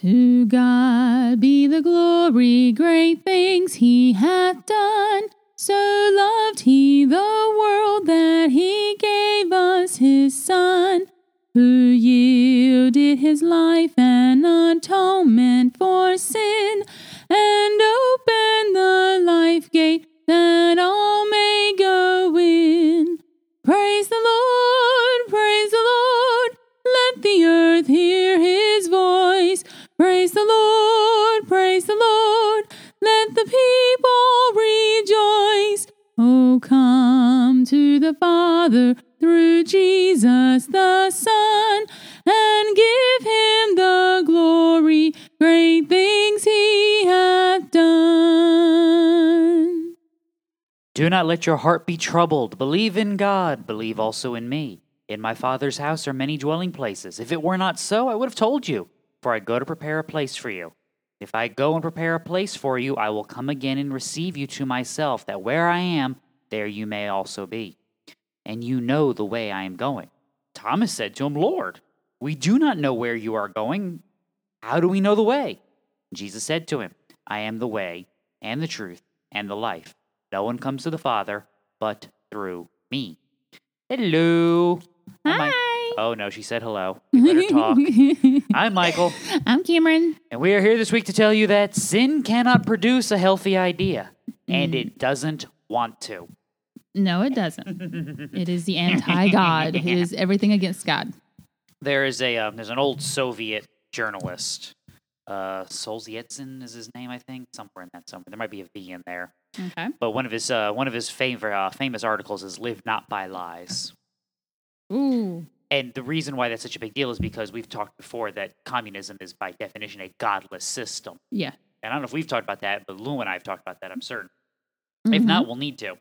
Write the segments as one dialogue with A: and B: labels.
A: To God be the glory, great things he hath done. So loved he the world that he gave us his Son, who yielded his life an atonement for sin, to the Father through Jesus the Son, and give him the glory, great things he hath done.
B: Do not let your heart be troubled. Believe in God. Believe also in me. In my Father's house are many dwelling places. If it were not so, I would have told you, for I go to prepare a place for you. If I go and prepare a place for you, I will come again and receive you to myself, that where I am, there you may also be. And you know the way I am going. Thomas said to him, Lord, we do not know where you are going. How do we know the way? Jesus said to him, I am the way, and the truth, and the life. No one comes to the Father but through me. Hello. Mi-
A: Hi.
B: oh, no, she said hello. Talk. I'm Michael,
A: I'm Cameron.
B: and we are here this week to tell you that sin cannot produce a healthy idea, and mm. it doesn't want to.
A: No, it doesn't. it is the anti God. It is everything against God.
B: There is a um, there's an old Soviet journalist, uh, Solzhenitsyn is his name, I think, somewhere in that somewhere. There might be a V in there,
A: Okay.
B: but one of his uh, one of his favorite uh, famous articles is "Live not by lies."
A: Ooh.
B: And the reason why that's such a big deal is because we've talked before that communism is by definition a godless system.
A: Yeah.
B: And I don't know if we've talked about that, but Lou and I have talked about that, I'm certain. If
A: Mhm.
B: not, we'll need to.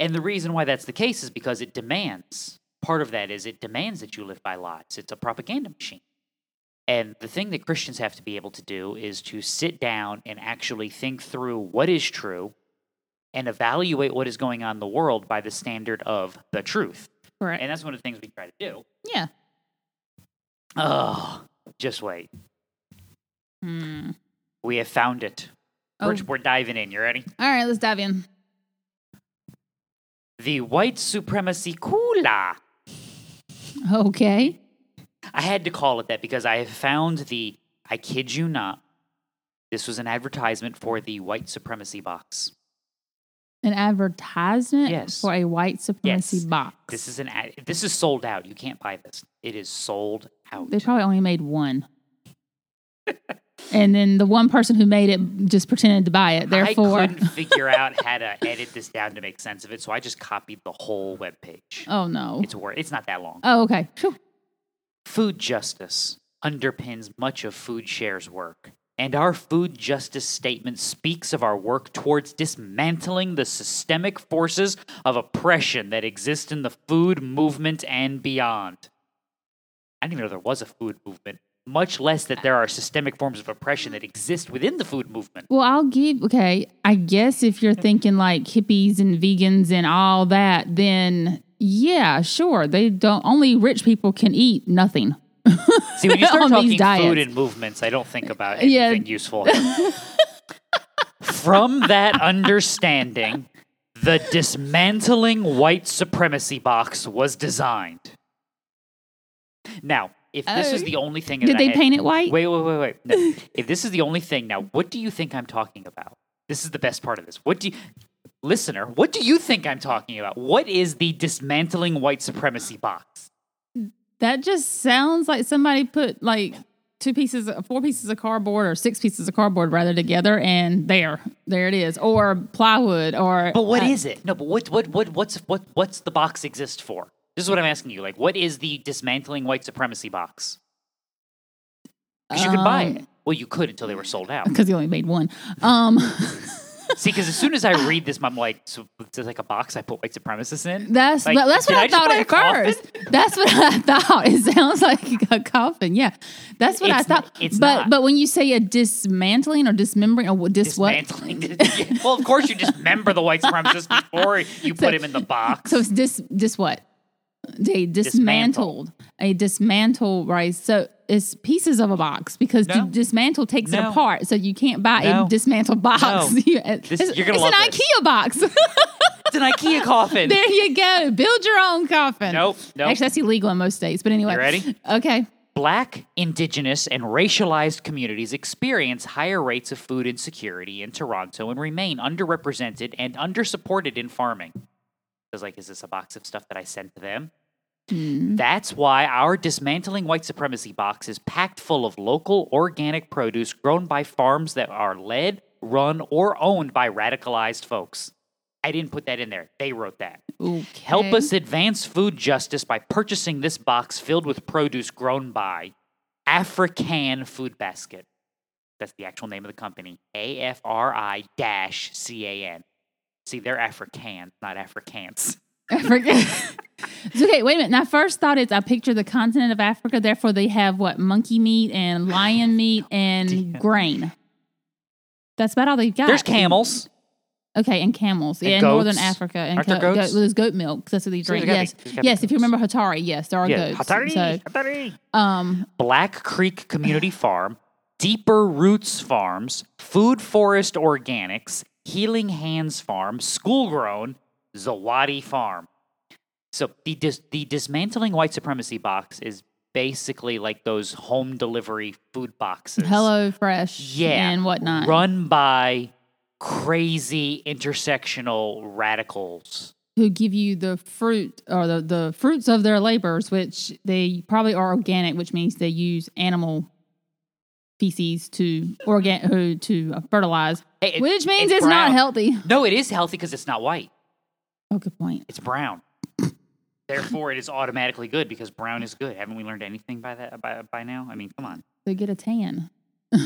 B: And the reason why that's the case is because it demands, part of that is it demands that you live by lies. It's a propaganda machine. And the thing that Christians have to be able to do is to sit down and actually think through what is true and evaluate what is going on in the world by the standard of the truth.
A: Correct.
B: And that's one of the things we try to do.
A: yeah.
B: Oh, just wait.
A: Hmm.
B: We have found it. We're,
A: Oh.
B: we're diving in. You ready?
A: All right, let's dive in.
B: The white supremacy cooler.
A: Okay.
B: I had to call it that because I have found the, I kid you not, this was an advertisement for the white supremacy box.
A: An advertisement
B: Yes.
A: for a white supremacy
B: Yes.
A: box.
B: This is an ad, this is sold out. You can't buy this. It is sold out.
A: They probably only made one. and then the one person who made it just pretended to buy it. Therefore,
B: I couldn't figure out how to edit this down to make sense of it, so I just copied the whole web page.
A: oh no.
B: It's wor It's not that long.
A: Oh, okay. Phew.
B: Food justice underpins much of FoodShare's work, and our food justice statement speaks of our work towards dismantling the systemic forces of oppression that exist in the food movement and beyond. I didn't even know there was a food movement, much less that there are systemic forms of oppression that exist within the food movement.
A: Well, I'll give. Okay, I guess if you're mm-hmm. thinking like hippies and vegans and all that, then yeah, sure. They don't. Only rich people can eat nothing.
B: See, when you start talking food and movements, I don't think about
A: Yeah.
B: anything useful. From that understanding, the dismantling white supremacy box was designed. Now, if this is
A: Oh.
B: the only thing,
A: Did they
B: had-
A: paint it white?
B: Wait, wait, wait, wait. No. if this is the only thing, now what do you think I'm talking about? This is the best part of this. What do you, listener? What do you think I'm talking about? What is the dismantling white supremacy box?
A: That just sounds like somebody put like two pieces, four pieces of cardboard or six pieces of cardboard rather together, and there, there it is, or plywood, or.
B: But what
A: uh,
B: is it? No, but what what what what's what what's the box exist for? This is what I'm asking you. Like, what is the dismantling white supremacy box? Because you could buy
A: Um,
B: it. Well, you could until they were sold out.
A: Because he only made one. Um,
B: See, because as soon as I read this, I'm like, so it's like a box I put white supremacists in.
A: That's
B: Like,
A: that's what I,
B: I just
A: thought
B: buy a
A: at
B: coffin?
A: first. That's what I thought. It sounds like a coffin. Yeah, that's what I
B: It's
A: thought.
B: n- it's
A: but
B: not.
A: but when you say a dismantling or dismembering or what- dis what?
B: Dismantling. Well, of course, you dismember the white supremacists before you put him in the box.
A: So it's dis dis what? They dismantled a dismantled rice. So it's pieces of a box because
B: No.
A: to dismantle takes it apart. So you can't buy
B: No.
A: a dismantled box.
B: No.
A: it's
B: This-
A: it's an
B: this.
A: IKEA box.
B: It's an IKEA coffin.
A: there you go. Build your own coffin.
B: Nope, nope.
A: Actually, that's illegal in most states. But anyway.
B: You ready?
A: Okay.
B: Black, indigenous, and racialized communities experience higher rates of food insecurity in Toronto and remain underrepresented and undersupported in farming. Was like, is this a box of stuff that I sent to them? Mm. That's why our dismantling white supremacy box is packed full of local organic produce grown by farms that are led, run, or owned by radicalized folks. I didn't put that in there. They wrote that.
A: Okay.
B: Help us advance food justice by purchasing this box filled with produce grown by Afri-Can Food Basket. That's the actual name of the company. A F R I dash C A N. See, they're African, not Africans.
A: Africa. It's okay, wait a minute. My first thought is I picture the continent of Africa. Therefore, they have what monkey meat and lion meat and grain. That's about all they've got.
B: There's camels.
A: Okay, and camels. Yeah, in
B: goats.
A: northern Africa. And
B: Aren't there
A: co-
B: goats?
A: well, there's goat milk. That's what they drink.
B: gotta
A: Yes,
B: be
A: yes. If you remember Hatari, yes, there are
B: Yeah,
A: goats.
B: Hatari,
A: So,
B: Hatari.
A: um,
B: Black Creek Community Farm, Deeper Roots Farms, Food Forest Organics, Healing Hands Farm, School Grown, Zawadi Farm. So the dis- the dismantling white supremacy box is basically like those home delivery food boxes.
A: Hello Fresh,
B: yeah,
A: and whatnot.
B: run by crazy intersectional radicals.
A: who give you the fruit or the, the fruits of their labors, which they probably are organic, which means they use animal feces to organ who to uh, fertilize,
B: Hey, it-
A: which means it's,
B: brown.
A: not healthy.
B: No, it is healthy because it's not white.
A: Oh, good point.
B: It's brown. Therefore, it is automatically good because brown is good. Haven't we learned anything by that by, by now? I mean, come on.
A: They get a tan.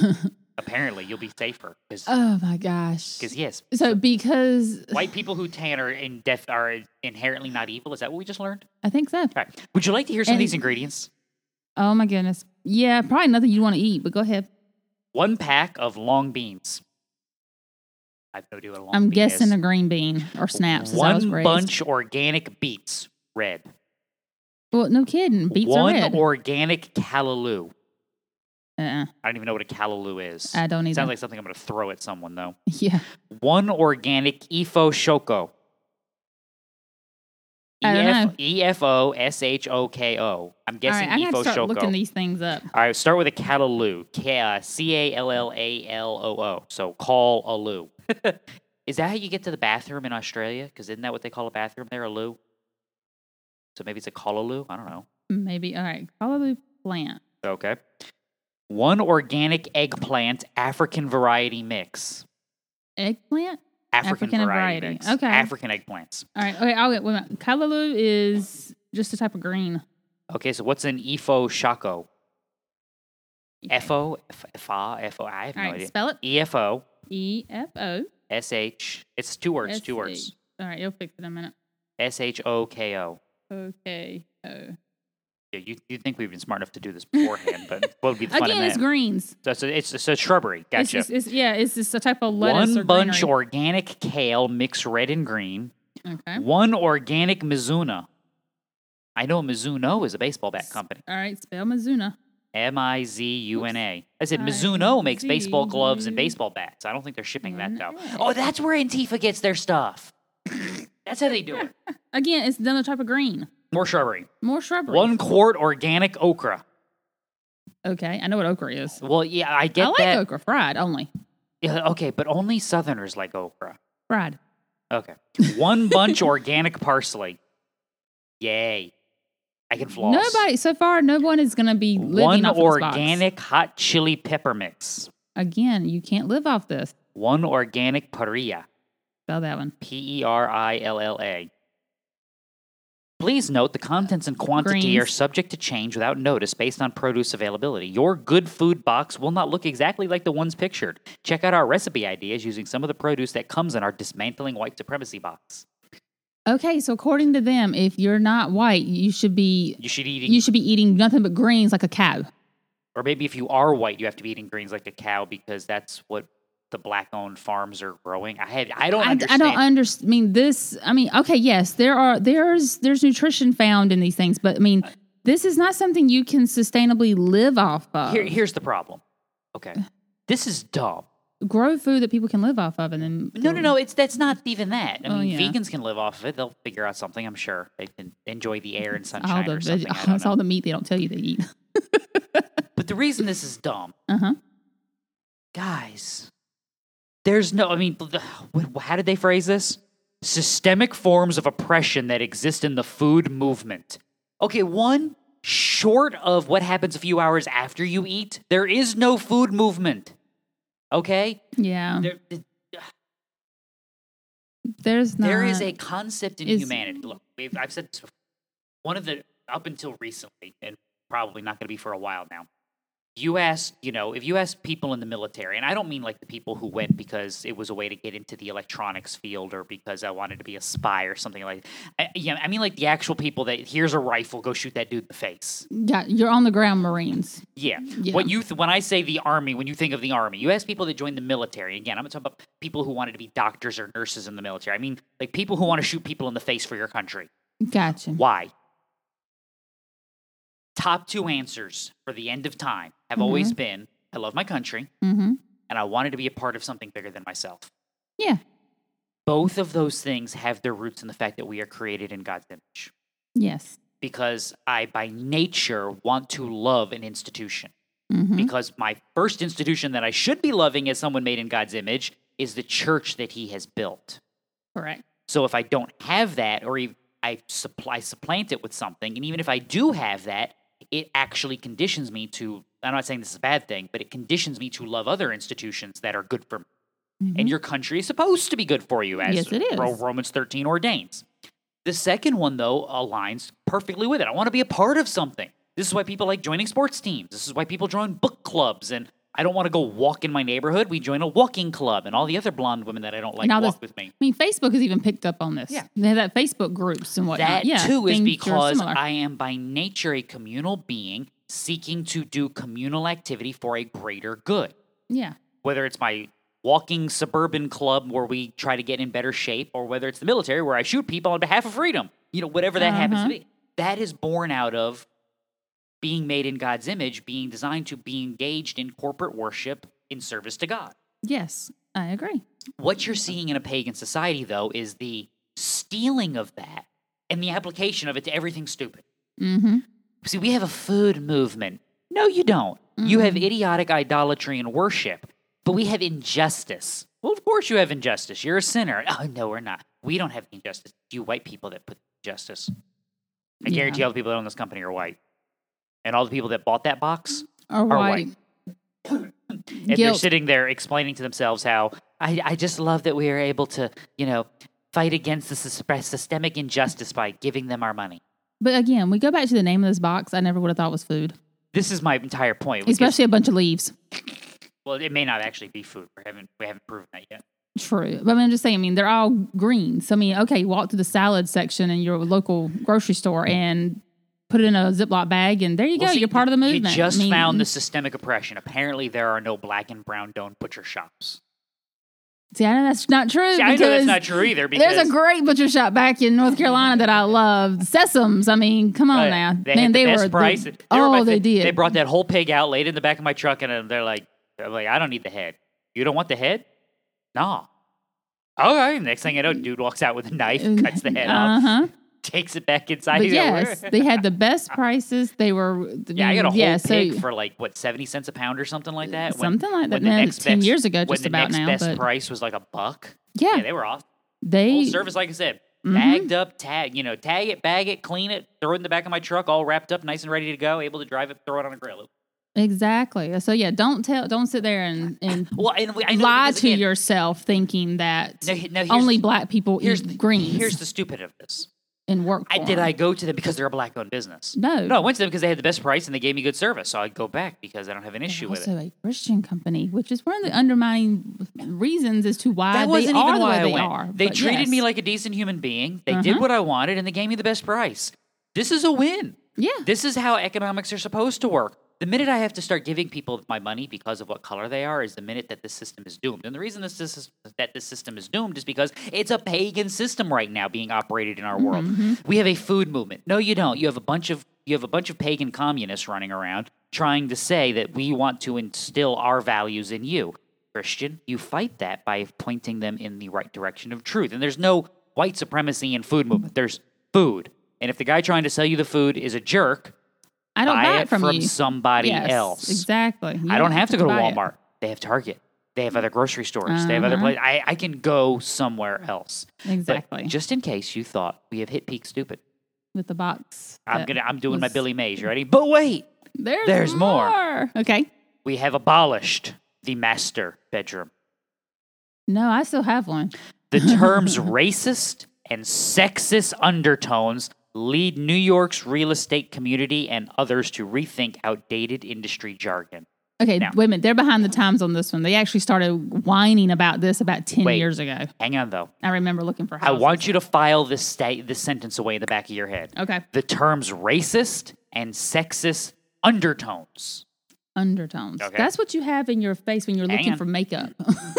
B: Apparently, you'll be safer because
A: Oh my gosh.
B: Because yes,
A: So because
B: white people who tan are in death are inherently not evil. Is that what we just learned?
A: I think so.
B: All right. Would you like to hear some of
A: And-
B: these ingredients?
A: Oh my goodness. Yeah, probably nothing you want to eat, but go ahead.
B: One pack of long beans. I have no idea what a long
A: I'm
B: bean
A: guessing
B: is.
A: a green bean or snaps. as I was
B: One
A: raised.
B: bunch organic beets, red.
A: Well, no kidding. Beets
B: One
A: are red.
B: organic callaloo.
A: uh-uh.
B: I don't even know what a callaloo is.
A: I don't either.
B: Sounds like something I'm going to throw at someone though.
A: Yeah.
B: One organic EFO Shoko.
A: I don't know.
B: E F O S H O K O. I'm
A: All
B: guessing
A: right, I got to
B: EFO
A: start looking these things up.
B: All right, start with a callaloo. Uh, C A L L A L O O. So call a loo. Is that how you get to the bathroom in Australia? Because isn't that what they call a bathroom there, a loo? So maybe it's a callaloo? I don't know.
A: Maybe. All right. Probably plant.
B: Okay. One organic eggplant African variety mix.
A: Eggplant?
B: African,
A: African
B: variety.
A: variety. Okay.
B: African eggplants.
A: All right. Okay. I'll get. Wait a minute. Is just a type of green.
B: Okay, so what's an EFO Shako? FO? F- FA? FO? I have
A: All
B: no
A: right.
B: idea.
A: Spell it.
B: EFO
A: E F O.
B: SH. It's two words, two words.
A: All right. You'll fix it in a minute.
B: S H O K O.
A: Okay. Oh.
B: Yeah, you you think we've been smart enough to do this beforehand, but what would be the fun in
A: Again, it's
B: that?
A: greens.
B: So, so it's, it's a shrubbery.
A: It's
B: Gotcha.
A: just, it's, yeah, it's just a type of lettuce
B: One
A: or
B: bunch
A: greenery.
B: organic kale mixed red and green.
A: Okay.
B: One organic Mizuna. I know Mizuno is a baseball bat company.
A: All right. Spell Mizuna.
B: M I Z U N A. I said Mizuno makes baseball gloves and baseball bats. I don't think they're shipping that though. Oh, that's where Antifa gets their stuff. That's how they do it.
A: Again, it's another type of green.
B: More shrubbery.
A: More shrubbery.
B: One quart organic okra.
A: Okay. I know what okra is.
B: Well, yeah, I get
A: I like
B: that.
A: okra fried only.
B: Yeah, okay, but only Southerners like okra.
A: Fried.
B: Okay. One bunch organic parsley. Yay. I can floss.
A: Nobody so far. No one is going to be living
B: One
A: off of this box.
B: organic hot chili pepper mix.
A: Again, you can't live off this.
B: One organic perilla.
A: Spell that one.
B: P E R I L L A. Please note the contents and quantity are subject to change without notice based on produce availability. Your good food box will not look exactly like the ones pictured. Check out our recipe ideas using some of the produce that comes in our dismantling white supremacy box.
A: Okay, so according to them, if you're not white, you should be
B: You should eating
A: you should be eating nothing but greens like a cow.
B: or maybe if you are white, you have to be eating greens like a cow because that's what the black-owned farms are growing. I had I don't
A: I, I
B: understand.
A: don't understand. I mean, this. I mean, okay, yes, there are there's there's nutrition found in these things, but I mean, this is not something you can sustainably live off of.
B: Here, here's the problem. Okay, this is dumb.
A: Grow food that people can live off of, and then
B: No, no, no. It's that's not even that. I
A: Oh,
B: mean,
A: yeah.
B: vegans can live off of it. They'll figure out something. I'm sure they can enjoy the air and
A: all
B: sunshine
A: the
B: or something. I
A: it's all the meat they don't tell you they eat.
B: But the reason this is dumb,
A: Uh huh.
B: guys, there's no. I mean, how did they phrase this? Systemic forms of oppression that exist in the food movement. Okay, one short of what happens a few hours after you eat, there is no food movement. Okay,
A: Yeah.
B: there,
A: There's not.
B: There is a concept in humanity. Look, we've, I've said this before. One of the, up until recently, and probably not going to be for a while now, you ask, you know, if you ask people in the military, and I don't mean like the people who went because it was a way to get into the electronics field or because I wanted to be a spy or something like I, yeah, I mean like the actual people that here's a rifle, go shoot that dude in the face.
A: Yeah, you're on the ground Marines.
B: Yeah.
A: Yeah.
B: What you th- when I say the army, when you think of the army, you ask people that joined the military. Again, I'm not talking about people who wanted to be doctors or nurses in the military. I mean like people who want to shoot people in the face for your country.
A: Gotcha.
B: Why? Top two answers for the end of time have
A: Mm-hmm.
B: always been I love my country
A: Mm-hmm.
B: and I wanted to be a part of something bigger than myself.
A: Yeah.
B: Both of those things have their roots in the fact that we are created in God's image.
A: Yes.
B: Because I, by nature, want to love an institution.
A: Mm-hmm.
B: Because my first institution that I should be loving as someone made in God's image is the church that He has built.
A: Correct.
B: So if I don't have that, or I supply supplant it with something, and even if I do have that, it actually conditions me to. I'm not saying this is a bad thing, but it conditions me to love other institutions that are good for me. And your country is supposed to be good for you, as
A: Mm-hmm. Yes, it is.
B: Romans 13 ordains. The second one, though, aligns perfectly with it. I want to be a part of something. This is why people like joining sports teams. This is why people join book clubs. And I don't want to go walk in my neighborhood. We join a walking club, and all the other blonde women that I don't like
A: Now
B: walk
A: this-
B: with me.
A: I mean, Facebook has even picked up on this.
B: Yeah.
A: They have that Facebook groups and whatnot.
B: That
A: yeah,
B: too is because. I am by nature a communal being seeking to do communal activity for a greater good.
A: yeah.
B: Whether it's my walking suburban club where we try to get in better shape, or whether it's the military where I shoot people on behalf of freedom, you know, whatever that happens to
A: Uh-huh.
B: be, that is born out of being made in God's image, being designed to be engaged in corporate worship in service to God.
A: Yes, I agree.
B: What you're seeing in a pagan society, though, is the stealing of that and the application of it to everything stupid.
A: Mm-hmm.
B: See, we have a food movement. No, you don't. You have mm-hmm. idiotic idolatry and worship, but we have injustice. Well, of course you have injustice. You're a sinner. Oh, no, we're not. We don't have injustice. You white people that put injustice. I
A: Yeah.
B: guarantee all the people that own this company are white. And all the people that bought that box,
A: All
B: Are
A: right.
B: and they're sitting there explaining to themselves how I, I just love that we are able to, you know, fight against the systemic injustice by giving them our money.
A: But again, we go back to the name of this box. I never would have thought was food,
B: This is my entire point.
A: especially a bunch of leaves.
B: well, it may not actually be food. We haven't we haven't proven that yet.
A: True. But I mean, I'm just saying, I mean, they're all greens. So I mean, okay, you walk to the salad section in your local grocery store and put it in a Ziploc bag, and there you
B: Well,
A: go.
B: see,
A: You're part of the movement.
B: You just
A: I mean,
B: found the systemic oppression. Apparently, there are no black and brown don't butcher shops.
A: See, I know that's not true.
B: See, I know that's not true either. Because
A: There's a great butcher shop back in North Carolina that I love. Sesams. I mean, come on
B: uh,
A: now.
B: they
A: Man,
B: had the
A: they
B: best
A: were.
B: price. They
A: oh, they
B: fa-
A: did.
B: They brought that whole pig out, laid in the back of my truck, and they're like, they're like, I don't need the head. You don't want the head? Nah. All right. Next thing I know, dude walks out with a knife, cuts the head
A: Uh
B: off,
A: huh.
B: Takes it back inside.
A: But yes, they had the best prices. They were.
B: Yeah, I got a whole
A: yeah,
B: pig
A: so,
B: for like what seventy cents a pound or something like that.
A: Something like that.
B: when the next
A: 10
B: best-
A: years ago,
B: when
A: just
B: the
A: about
B: next
A: now,
B: best
A: but-
B: price was like a buck.
A: Yeah,
B: Yeah, they were off.
A: they.
B: Full service, like I said,
A: Mhm.
B: bagged up, tag, you know, tag it, bag it, clean it, throw it in the back of my truck, all wrapped up, nice and ready to go, able to drive it, throw it on a grill.
A: Exactly. So yeah, don't tell. Don't sit there and and
B: Well, and we- I know
A: lie to
B: again,
A: yourself thinking that
B: Now, he- now
A: only black people
B: Here's
A: eat
B: the,
A: greens
B: Here's the stupid of this.
A: And work.
B: I, did. I go to them because they're a black-owned business?
A: No.
B: No, I went to them because they had the best price and they gave me good service, so I'd go back because I don't have an
A: They're
B: issue with it.
A: also a Christian company, which is one of the undermining reasons as to why
B: That wasn't
A: are
B: even
A: the
B: why
A: way
B: I
A: they
B: went.
A: are.
B: They treated
A: yes.
B: me like a decent human being. They did
A: Uh-huh.
B: what I wanted and they gave me the best price. This is a win.
A: yeah.
B: This is how economics are supposed to work. The minute I have to start giving people my money because of what color they are is the minute that this system is doomed. And the reason this, is, that this system is doomed is because it's a pagan system right now being operated in our world. Mm-hmm, mm-hmm. We have a food movement. No, you don't. You have a bunch of you have a bunch of pagan communists running around trying to say that we want to instill our values in you. Christian, you fight that by pointing them in the right direction of truth. And there's no white supremacy in food movement. There's food. And if the guy trying to sell you the food is a jerk,
A: I don't
B: buy
A: buy
B: it
A: it from,
B: from somebody
A: Yes,
B: else.
A: Exactly. You
B: I don't have to go to
A: buy it.
B: Walmart. They have Target. They have other grocery stores. They have other
A: Uh-huh.
B: places. I, I can go somewhere else. But
A: Exactly.
B: just in case you thought we have hit peak stupid,
A: With the box.
B: I'm gonna I'm doing my Billy Mays. You ready? But wait,
A: There's,
B: there's more.
A: more. Okay.
B: we have abolished the master bedroom.
A: No, I still have one.
B: The terms racist and sexist undertones lead New York's real estate community and others to rethink outdated industry jargon.
A: Okay,
B: Now-
A: wait a minute. They're behind the times on this one. They actually started whining about this about 10
B: Wait.
A: years ago.
B: Hang on though.
A: I remember looking for
B: I want you to file this sta- this sentence away in the back of your head.
A: Okay.
B: The terms racist and sexist undertones.
A: Undertones.
B: Okay.
A: That's what you have in your face when you're
B: Hang
A: looking
B: on.
A: for makeup. Mm.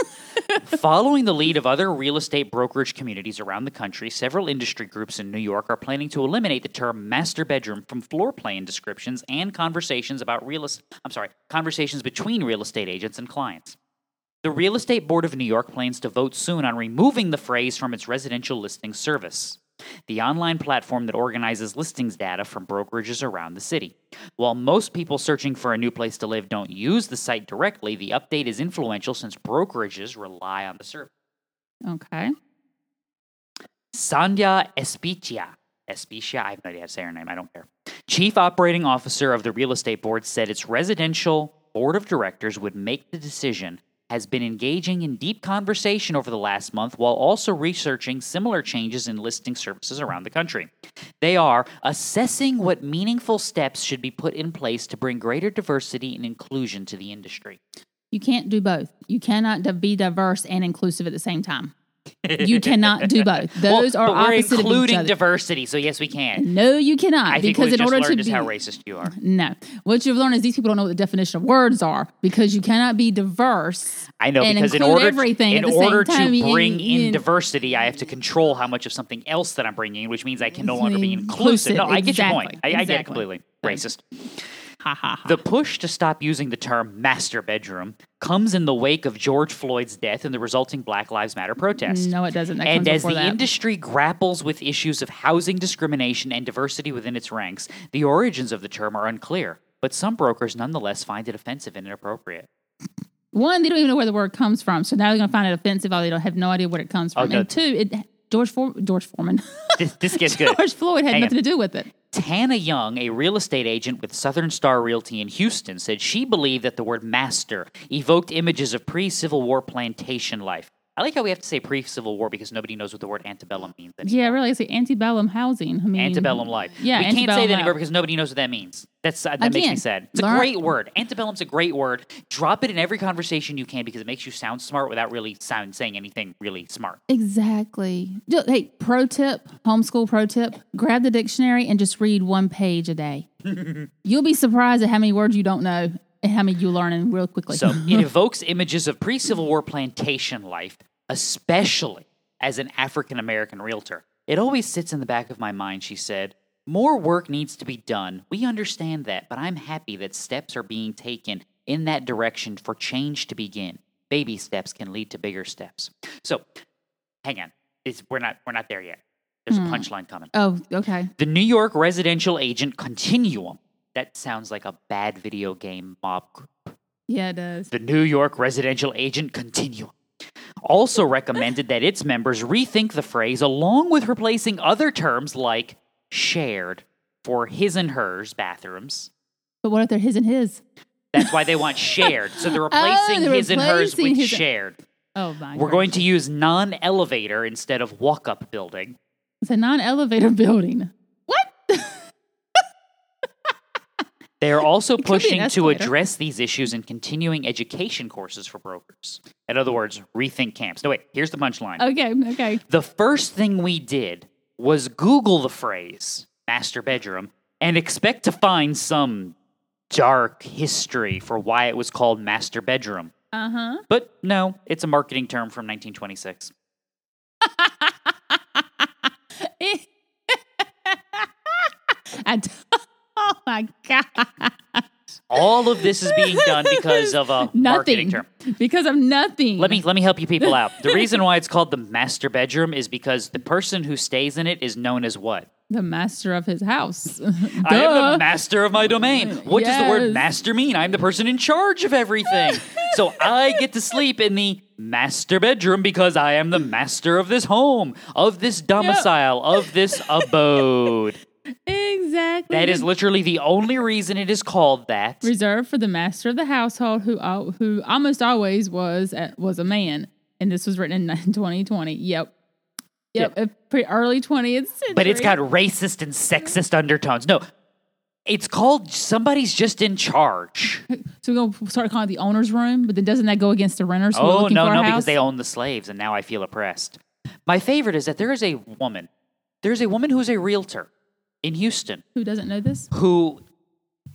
B: Following the lead of other real estate brokerage communities around the country, several industry groups in New York are planning to eliminate the term master bedroom from floor plan descriptions and conversations about real estate. I'm sorry, conversations between real estate agents and clients. The Real Estate Board of New York plans to vote soon on removing the phrase from its residential listing service, the online platform that organizes listings data from brokerages around the city. While most people searching for a new place to live don't use the site directly, the update is influential since brokerages rely on the service.
A: okay.
B: Sandhya Espitia. Espitia, I have no idea how to say her name. I don't care. Chief Operating Officer of the Real Estate Board said its residential board of directors would make the decision. Has been engaging in deep conversation over the last month while also researching similar changes in listing services around the country. They are assessing what meaningful steps should be put in place to bring greater diversity and inclusion to the industry.
A: You can't do both. You cannot be diverse and inclusive at the same time. You cannot do both. Those
B: Well,
A: are
B: but we're
A: opposite of each
B: including diversity, so yes, we can.
A: no, you cannot.
B: I
A: because in order to be
B: how racist you are.
A: no, what you've learned is these people don't know what the definition of words are because you cannot be diverse.
B: I know because in order
A: everything
B: in
A: at the same
B: order to bring
A: you-
B: in diversity, I have to control how much of something else that I'm bringing which means I can no longer be
A: Inclusive.
B: No, I get your point. I, I get it completely. Racist.
A: Ha ha ha.
B: The push to stop using the term master bedroom comes in the wake of George Floyd's death and the resulting Black Lives Matter protest.
A: No, it doesn't. That
B: And as the
A: that.
B: industry grapples with issues of housing discrimination and diversity within its ranks, the origins of the term are unclear. But some brokers nonetheless find it offensive and inappropriate.
A: One, they don't even know where the word comes from, so now they're going to find it offensive. Or they don't have no idea where it comes oh, from.
B: Oh, no.
A: And two, it George For- George Foreman,
B: This, this gets good.
A: George Floyd had
B: Hang on.
A: nothing to do with it.
B: Tana Young, a real estate agent with Southern Star Realty in Houston, said she believed that the word master evoked images of pre Civil War plantation life. I like how we have to say pre Civil War because nobody knows what the word antebellum means. anymore.
A: Yeah, really, it's the antebellum housing. I mean,
B: Antebellum life.
A: Yeah,
B: we can't say that anymore because nobody knows what that means. That's uh, that makes me sad. It's a great word. Antebellum's a great word. Drop it in every conversation you can because it makes you sound smart without really sound saying anything really smart.
A: Exactly. Hey, pro tip, homeschool pro tip: grab the dictionary and just read one page a day. You'll be surprised at how many words you don't know and how many you learn real quickly.
B: So it evokes images of pre Civil War plantation life, especially as an African American realtor. It always sits in the back of my mind, she said. More work needs to be done. We understand that, but I'm happy that steps are being taken in that direction for change to begin. Baby steps can lead to bigger steps. So, hang on. It's, we're not we're not there yet. There's a hmm. punchline coming.
A: oh, okay.
B: The New York residential agent Continuum. That sounds like a bad video game mob group
A: Yeah, it does.
B: the New York residential agent Continuum also recommended that its members rethink the phrase along with replacing other terms like shared for his and hers bathrooms.
A: But what if they're his and his?
B: That's why they want shared. So they're oh, replacing
A: they're
B: his and hers with
A: his-
B: shared.
A: Oh my!
B: We're going to use non elevator instead of walk up building.
A: It's a non-elevator building. What?
B: They are also
A: could be an
B: pushing to address these issues in continuing education courses for brokers. In other words, rethink camps. No, wait, here's the punchline.
A: okay, okay.
B: The first thing we did was Google the phrase master bedroom and expect to find some dark history for why it was called master bedroom.
A: Uh huh.
B: But no, it's a marketing term from 1926.
A: I d- oh my god!
B: All of this is being done because of a marketing
A: Nothing
B: term.
A: because of nothing.
B: Let me let me help you people out. The reason why it's called the master bedroom is because the person who stays in it is known as what?
A: the master of his house.
B: I am the master of my domain. What does the word master mean? I'm the person in charge of everything. so I get to sleep in the master bedroom because I am the master of this home, of this domicile, of this abode.
A: Exactly.
B: That is literally the only reason it is called that.
A: reserved for the master of the household, who al- who almost always was uh, was a man, and this was written in 2020. Yep, yep, a pretty early 20th century.
B: But it's got racist and sexist undertones. No, it's called somebody's just in charge.
A: so we're gonna start calling it the owner's room. But then doesn't that go against the renters? who
B: Oh no, no,
A: house?
B: because they own the slaves, and now I feel oppressed. My favorite is that there is a woman. There is a woman who is a realtor in Houston
A: Who doesn't know this?
B: who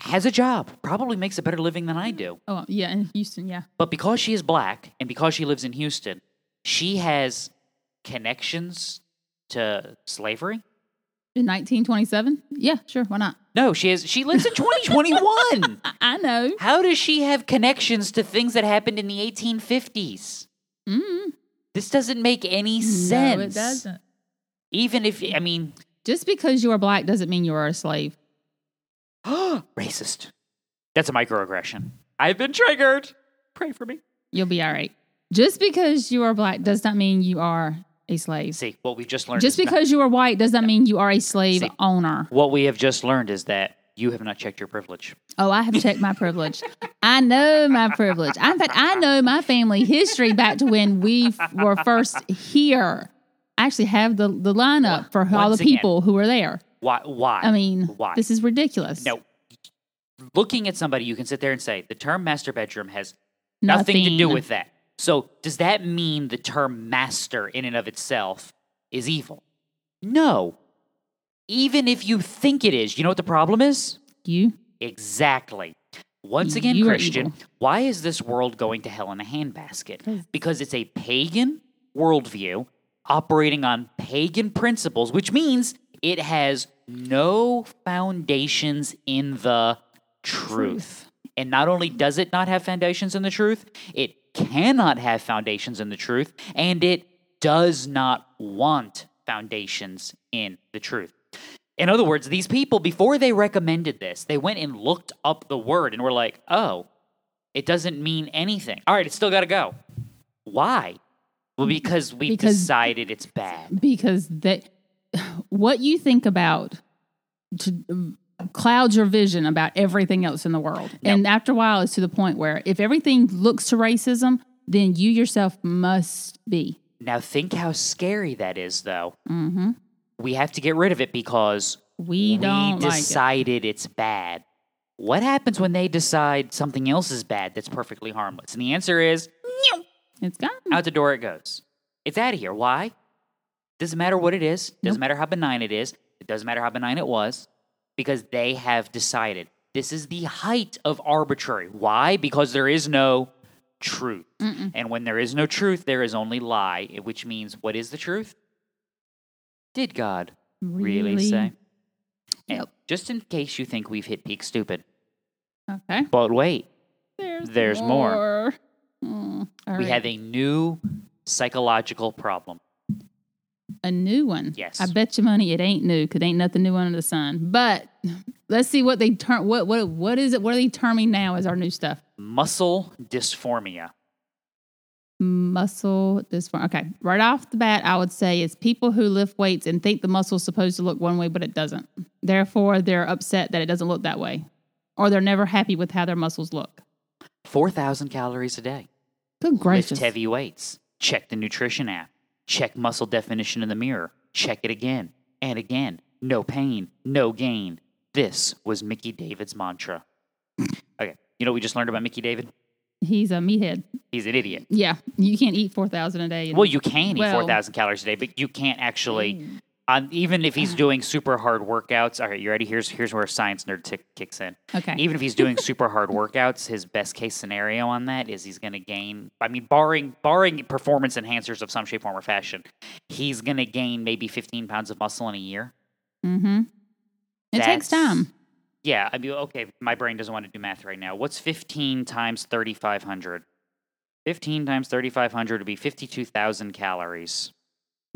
B: has a job, probably makes a better living than I do.
A: Oh yeah, in Houston, yeah.
B: But because she is black and because she lives in Houston, she has connections to slavery.
A: In 1927, yeah, sure, why not?
B: No, she has. She lives in 2021.
A: I, I know.
B: How does she have connections to things that happened in the 1850s?
A: Mm,
B: This doesn't make any sense.
A: No, it doesn't.
B: Even if I mean,
A: Just because you are black doesn't mean you are a slave.
B: racist. That's a microaggression. I've been triggered. Pray for me.
A: You'll be all right. Just because you are black does not mean you are a slave.
B: See, what we just learned.
A: Just
B: is not-
A: because you are white does not mean you are a slave
B: See.
A: owner.
B: what we have just learned is that you have not checked your privilege.
A: Oh, I have checked my privilege. I know my privilege. In fact, I know my family history back to when we f- were first here. Actually have the, the lineup for all the
B: Once again.
A: people who are there.
B: Why? Why?
A: I mean,
B: why?
A: this is ridiculous.
B: no. Looking at somebody, you can sit there and say the term master bedroom has nothing, to do with that. So, does that mean the term master in and of itself is evil? No. Even if you think it is, you know what the problem is?
A: you.
B: Exactly. Once again,
A: You
B: Christian, why is this world going to hell in a handbasket? Because it's a pagan worldview operating on pagan principles, which means it has no foundations in the truth. And not only does it not have foundations in the truth, it cannot have foundations in the truth, and it does not want foundations in the truth. In other words, these people, before they recommended this, they went and looked up the word and were like, oh, it doesn't mean anything. All right, it's still got to go. Why? Well, because we
A: Because-
B: decided it's bad.
A: because that what you think about to, clouds your vision about everything else in the world. And after a while, it's to the point where if everything looks to racism, then you yourself must be.
B: Now, think how scary that is, though.
A: hmm
B: We have to get rid of it because
A: We don't like it.
B: decided it's bad. What happens when they decide something else is bad that's perfectly harmless? And the answer is
A: It's gone.
B: out the door it goes. It's out of here. Why? Doesn't matter what it is. Doesn't
A: Nope.
B: matter how benign it is. It doesn't matter how benign it was because they have decided this is the height of arbitrary. Why? Because there is no truth.
A: Mm-mm.
B: And when there is no truth, there is only lie, which means what is the truth? Did God really, say? And
A: Yep.
B: just in case you think we've hit peak stupid,
A: Okay.
B: but wait,
A: There's,
B: There's more.
A: Mm,
B: we
A: right.
B: have a new psychological problem.
A: a new one.
B: Yes.
A: I bet you money it ain't new because ain't nothing new under the sun. But let's see what they term. What what what is it? What are they terming now as our new stuff?
B: Muscle dysphoria.
A: Muscle dysphoria. Okay, right off the bat, I would say it's people who lift weights and think the muscle's supposed to look one way, but it doesn't. Therefore, they're upset that it doesn't look that way, or they're never happy with how their muscles look.
B: 4,000 calories a day.
A: Good gracious!
B: Lift heavy weights. Check the nutrition app. Check muscle definition in the mirror. Check it again and again. No pain, no gain. This was Mickey David's mantra. okay, you know what we just learned about Mickey David?
A: He's a meathead.
B: He's an idiot.
A: Yeah, you can't eat four thousand a day.
B: Well, you can eat
A: Well-
B: 4,000 calories a day, but you can't actually On, even if he's doing super hard workouts, all right, you ready? Here's here's where science nerd tick kicks in.
A: Okay.
B: Even if he's doing super hard workouts, his best case scenario on that is he's going to gain. I mean, barring barring performance enhancers of some shape, form, or fashion, he's going to gain maybe 15 pounds of muscle in a year.
A: mm-hmm. It takes time.
B: Yeah, I mean, okay, my brain doesn't want to do math right now. What's 15 times 3,500? 15 times 3,500 would be 52,000 calories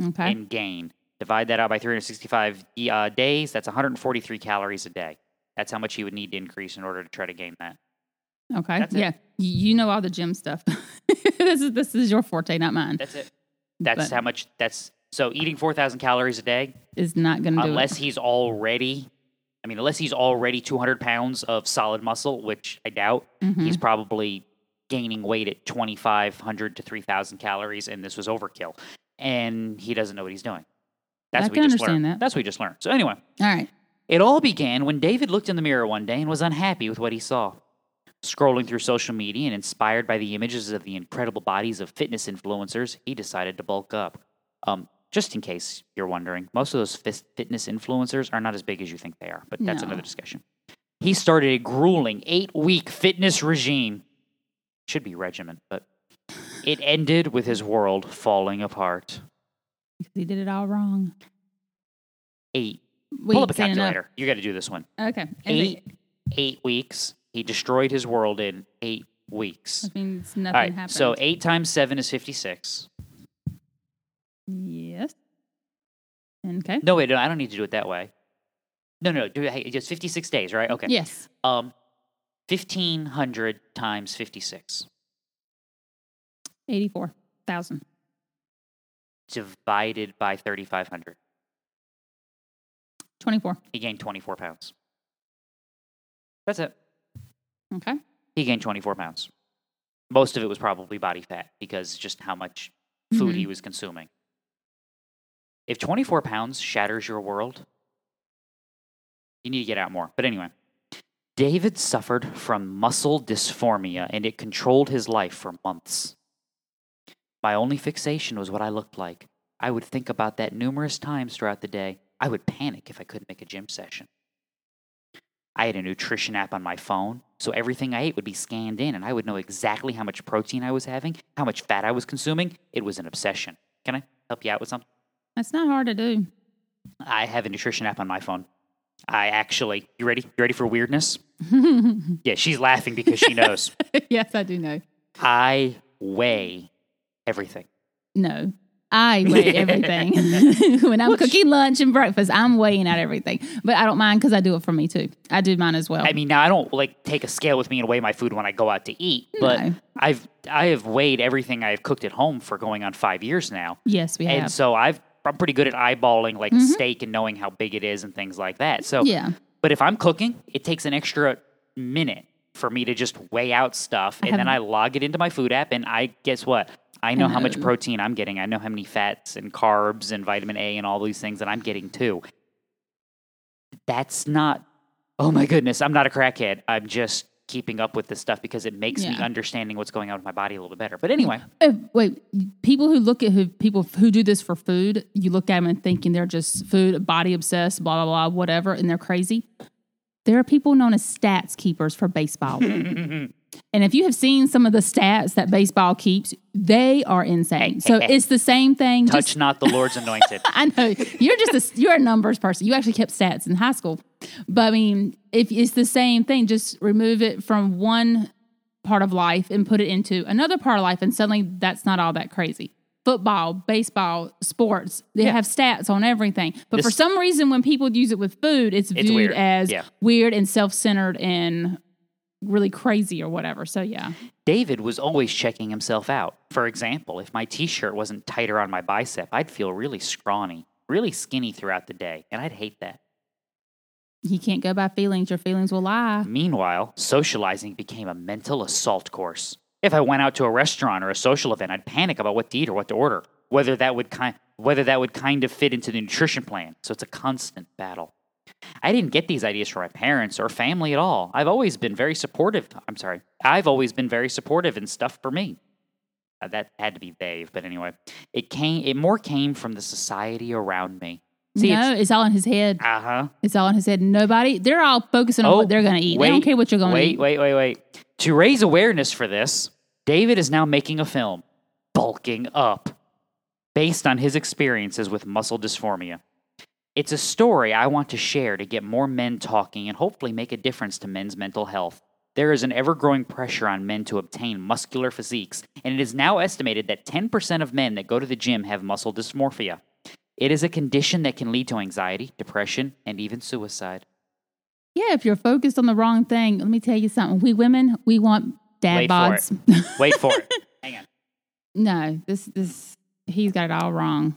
A: Okay.
B: in gain. Divide that out by 365 uh, days, that's 143 calories a day. That's how much you would need to increase in order to try to gain that.
A: okay.
B: that's
A: yeah. Y- You know all the gym stuff. this is this is your forte, not mine.
B: That's it. That's
A: But-
B: how much, that's so eating 4,000 calories a day,
A: Is not going to do
B: unless
A: it.
B: he's already, I mean, unless he's already 200 pounds of solid muscle, which I doubt,
A: Mhm.
B: he's probably gaining weight at 2,500 to 3,000 calories, and this was overkill. And he doesn't know what he's doing. That's
A: I
B: what we
A: can
B: just
A: understand
B: learned.
A: that.
B: That's what we just learned. So anyway,
A: All right.
B: it all began when David looked in the mirror one day and was unhappy with what he saw. Scrolling through social media and inspired by the images of the incredible bodies of fitness influencers, he decided to bulk up. Um, just in case you're wondering, most of those fitness influencers are not as big as you think they are, but that's
A: No.
B: another discussion. He started a grueling eight week fitness regime. Should be regimen, but it ended with his world falling apart.
A: Because he did it all wrong.
B: Eight.
A: We
B: Pull up a calculator. You got to do this one.
A: Okay.
B: Eight,
A: it-
B: eight weeks. He destroyed his world in eight weeks.
A: That means nothing
B: All right.
A: happened.
B: So eight times seven is fifty-six.
A: yes. Okay.
B: No, wait. No, I don't need to do it that way. No, no. Do it. Hey, it's fifty-six days, right? Okay.
A: Yes.
B: Um, fifteen hundred times fifty-six
A: Eighty-four thousand.
B: Divided by thirty-five hundred.
A: Twenty-four.
B: He gained twenty-four pounds. That's it.
A: Okay.
B: He gained twenty-four pounds. Most of it was probably body fat because just how much food he mm-hmm. was consuming. If 24 pounds shatters your world, you need to get out more. But anyway, David suffered from muscle dysphoria and it controlled his life for months. My only fixation was what I looked like. I would think about that numerous times throughout the day. I would panic if I couldn't make a gym session. I had a nutrition app on my phone, so everything I ate would be scanned in, and I would know exactly how much protein I was having, how much fat I was consuming. It was an obsession. Can I help you out with something?
A: That's not hard to do.
B: I have a nutrition app on my phone. I actually, you ready? You ready for weirdness? Yeah, she's laughing because she knows.
A: yes, I do know.
B: I weigh everything.
A: No. I weigh everything. when I'm cooking lunch and breakfast, I'm weighing out everything. But I don't mind because I do it for me too. I do mine as well.
B: I mean, now I don't like take a scale with me and weigh my food when I go out to eat, but
A: No.
B: I've I have weighed everything I've cooked at home for going on five years now.
A: yes, we have.
B: And so I've I'm pretty good at eyeballing like mm-hmm. steak and knowing how big it is and things like that. So
A: Yeah.
B: But if I'm cooking, it takes an extra minute for me to just weigh out stuff and then I log it into my food app and I guess what? I know how much protein I'm getting. I know how many fats and carbs and vitamin A and all these things that I'm getting too. That's not oh my goodness, I'm not a crackhead. I'm just keeping up with this stuff because it makes me understanding what's going on with my body a little bit better. But anyway,
A: wait, people who look at who people who do this for food, you look at them and thinking they're just food body obsessed, blah blah blah, whatever, and they're crazy. There are people known as stats keepers for baseball. and if you have seen some of the stats that baseball keeps, they are insane. So it's the same thing.
B: touch
A: just-
B: not the Lord's anointed.
A: I know you're just a, you're a numbers person. You actually kept stats in high school, but I mean, if it's the same thing, just remove it from one part of life and put it into another part of life, and suddenly that's not all that crazy. Football, baseball, sports, they
B: Yeah.
A: have stats on everything. But for some reason, when people use it with food, it's viewed
B: weird.
A: as
B: Yeah.
A: weird and self centered and really crazy or whatever. So yeah,
B: David was always checking himself out. For example, if my t shirt wasn't tighter on my bicep, I'd feel really scrawny, really skinny throughout the day, and I'd hate that.
A: you can't go by feelings. Your feelings will lie.
B: Meanwhile, socializing became a mental assault course. If I went out to a restaurant or a social event, I'd panic about what to eat or what to order, whether that would kind whether that would kind of fit into the nutrition plan. So it's a constant battle. I didn't get these ideas from my parents or family at all. I've always been very supportive. I'm sorry. I've always been very supportive and stuff for me. Uh, that had to be Dave, but anyway, it came. It more came from the society around me. See,
A: no, it's, all in his head.
B: Uh huh.
A: It's all in his head. Nobody, they're all focusing on what they're going to eat. they don't care what you're going to
B: Oh, wait,
A: eat.
B: Wait, wait, wait. To raise awareness for this, David is now making a film, Bulking Up, based on his experiences with muscle dysphoria. It's a story I want to share to get more men talking and hopefully make a difference to men's mental health. There is an ever growing pressure on men to obtain muscular physiques, and it is now estimated that 10% of men that go to the gym have muscle dysmorphia. It is a condition that can lead to anxiety, depression, and even suicide.
A: Yeah, if you're focused on the wrong thing, let me tell you something. We women, we want dad
B: Wait for
A: bods.
B: Wait for it. Hang on.
A: no, this this he's got it all wrong.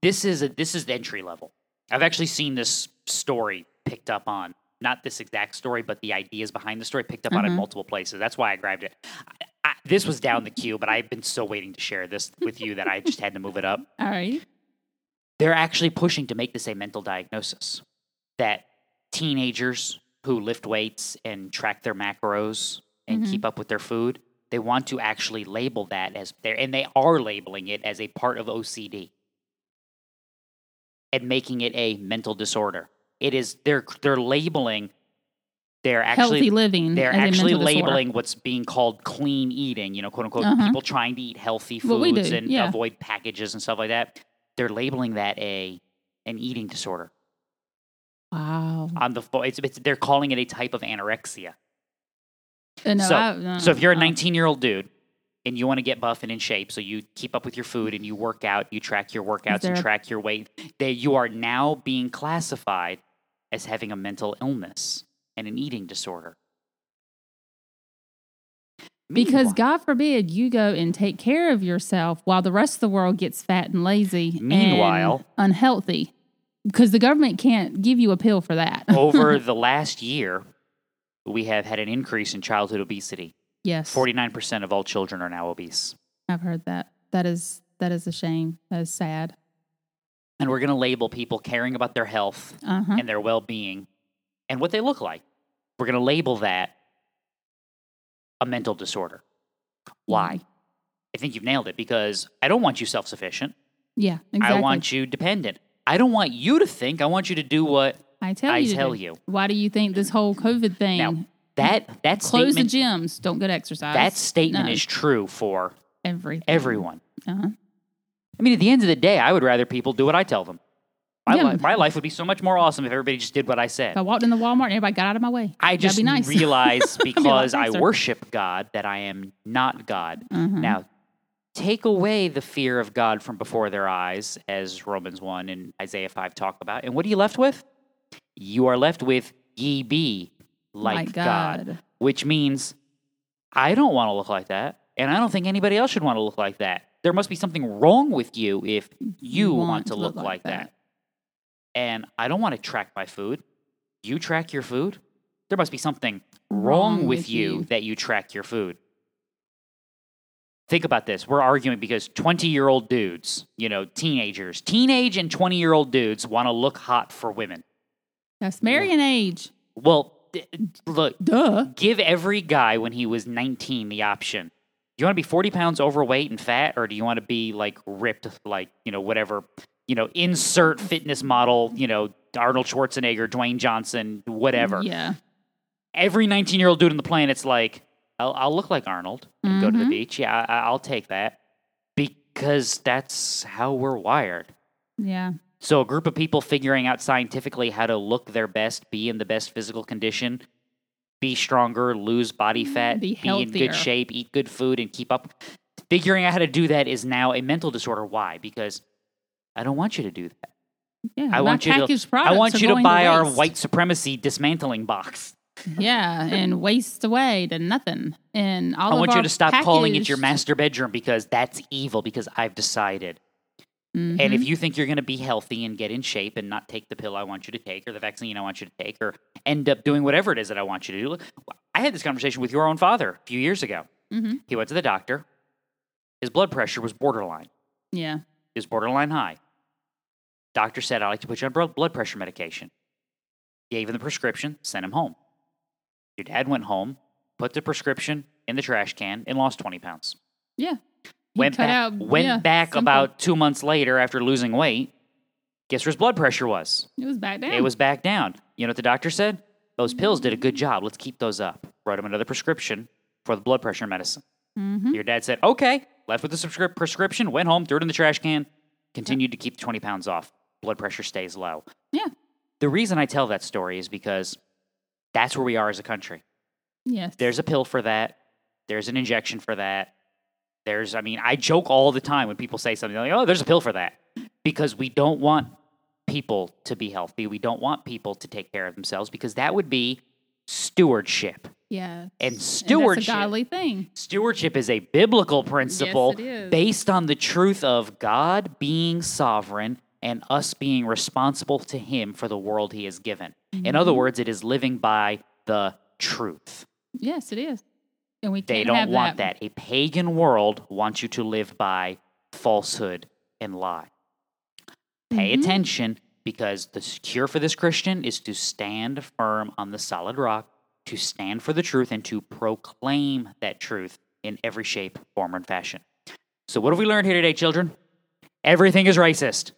B: this is a this is the entry level. I've actually seen this story picked up on not this exact story, but the ideas behind the story picked up on in
A: Mhm.
B: multiple places. That's why I grabbed it. I, I, this was down the queue, but I've been so waiting to share this with you that I just had to move it up.
A: All right.
B: They're actually pushing to make this a mental diagnosis that teenagers who lift weights and track their macros and
A: Mhm.
B: keep up with their food, they want to actually label that as their, and they are labeling it as a part of OCD and making it a mental disorder. It is they're they're labeling they're actually
A: Healthy living.
B: they're actually
A: mental disorder.
B: labeling what's being called clean eating, you know, quote unquote,
A: Uh-huh.
B: people trying to eat healthy foods
A: do,
B: and
A: yeah.
B: avoid packages and stuff like that. They're labeling that a an eating disorder.
A: Wow.
B: On the it's, it's they're calling it a type of anorexia.
A: Uh, no,
B: so,
A: I- no,
B: so if you're a
A: uh,
B: 19 year old dude and you want to get buff and in shape, so you keep up with your food and you work out, you track your workouts and track your weight, that you are now being classified as having a mental illness and an eating disorder.
A: Because
B: Meanwhile-
A: God forbid you go and take care of yourself while the rest of the world gets fat and lazy. and
B: Meanwhile-
A: unhealthy. Because the government can't give you a pill for that.
B: over the last year, we have had an increase in childhood obesity.
A: Yes.
B: 49% of all children are now obese.
A: I've heard that. That is that is a shame. That is sad.
B: And we're going to label people caring about their health
A: Uh huh.
B: and their well being and what they look like. We're going to label that a mental disorder. Why? I think you've nailed it because I don't want you self sufficient.
A: Yeah, exactly.
B: I want you dependent. I don't want you to think. I want you to do what
A: I tell
B: I
A: you. to
B: tell
A: do.
B: you.
A: Why do you think this whole COVID thing?
B: Now, that that
A: close the gyms. Don't get exercise.
B: that statement
A: No.
B: is true for
A: everything.
B: everyone.
A: Uh-huh.
B: I mean, at the end of the day, I would rather people do what I tell them. My,
A: Yeah.
B: li- my life would be so much more awesome if everybody just did what I said.
A: If I walked in the Walmart and everybody got out of my way,
B: I just
A: be nice.
B: realize
A: Be a lot
B: because I worship God that I am not God.
A: Mhm.
B: Now, take away the fear of God from before their eyes, as Romans 1 and Isaiah 5 talk about. And what are you left with? You are left with ye be like, God.
A: God.
B: which means I don't want to look like that. And I don't think anybody else should want to look like that. There must be something wrong with you if you, want, to look, like, that. And I don't want to track my food. You track your food? There must be something wrong,
A: Wrong
B: with,
A: with
B: you
A: you.
B: that you track your food. Think about this. We're arguing because 20 year old dudes, you know, teenagers, teenage and 20 year old dudes want to look hot for women.
A: That's Marion age.
B: Well, look,
A: Duh.
B: give every guy when he was 19 the option. Do you want to be 40 pounds overweight and fat, or do you want to be like ripped, like, you know, whatever, you know, insert fitness model, you know, Arnold Schwarzenegger, Dwayne Johnson, whatever.
A: Yeah.
B: Every 19 year old dude on the planet's like, I'll, I'll look like Arnold and go to the
A: Mhm.
B: beach. Yeah, I, I'll take that because that's how we're wired.
A: Yeah.
B: So, a group of people figuring out scientifically how to look their best, be in the best physical condition, be stronger, lose body mm, fat,
A: Be
B: in good shape, eat good food, and keep up. Figuring out how to do that is now a mental disorder. Why? Because I don't want you to do that.
A: Yeah.
B: I want you to. I want you to buy our white supremacy dismantling box.
A: Yeah, and waste away to nothing. And all
B: I want you to stop calling it your master bedroom because that's evil. Because I've decided. And
A: Mhm.
B: if you think you're going to be healthy and get in shape and not take the pill I want you to take or the vaccine I want you to take or end up doing whatever it is that I want you to do. I had this conversation with your own father a few years ago.
A: Mhm.
B: He went to the doctor. His blood pressure was borderline.
A: yeah,
B: It was borderline high. Doctor said, I'd like to put you on blood pressure medication. Gave him the prescription, sent him home. Your dad went home, put the prescription in the trash can, and lost 20 pounds
A: yeah.
B: Went back,
A: out-
B: went
A: yeah,
B: back
A: simple.
B: about two months later after losing weight Guess where his blood pressure was?
A: It was back down.
B: It was back down. You know what the doctor said? Those pills did a good job. Let's keep those up. Wrote him another prescription for the blood pressure medicine.
A: Mm-hmm.
B: Your dad said, okay. Left with the subscri- prescription, went home, threw it in the trash can, continued to keep the 20 pounds off. Blood pressure stays low.
A: Yeah.
B: The reason I tell that story is because that's where we are as a country.
A: Yes.
B: There's a pill for that. There's an injection for that. There's, I mean, I joke all the time when people say something like, oh, there's a pill for that. Because we don't want people to be healthy. We don't want people to take care of themselves because that would be stewardship.
A: yeah.
B: And
A: And
B: stewardship.
A: that's a godly thing.
B: Stewardship is a biblical principle
A: is.
B: based on the truth of God being sovereign and us being responsible to Him for the world He has given. In other
A: Mm-hmm.
B: words, it is living by the truth.
A: Yes, it is. And we
B: They don't want that. A pagan world wants you to live by falsehood and lie. Pay
A: Mhm.
B: attention because the cure for this Christian is to stand firm on the solid rock, to stand for the truth, and to proclaim that truth in every shape, form, and fashion. So, what have we learned here today, children? Everything is racist.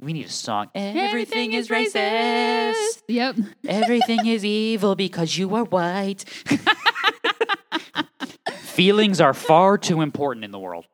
B: We need a song. Everything is racist.
A: Yep.
B: Everything is evil because you are white. Feelings are far too important in the world.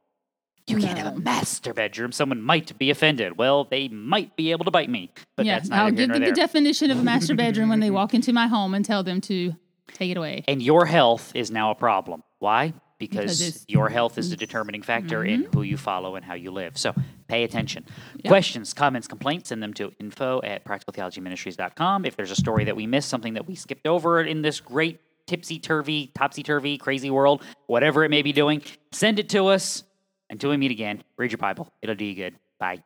B: You can't have a master bedroom. Someone might be offended. Well, they might be able to bite me, but
A: yeah.
B: that's not
A: I'll give them the definition of a master bedroom when they walk into my home and tell them to take it away.
B: and your health is now a problem. Why?
A: Because
B: Because your health is the determining factor in
A: Mm-hmm.
B: who you follow and how you live. So pay attention. Questions, comments, complaints, send them to info at practicaltheologyministries.com. If there's a story that we missed, something that we skipped over in this great tipsy turvy, topsy turvy, crazy world, whatever it may be doing, send it to us. Until we meet again, read your Bible. It'll do you good. Bye.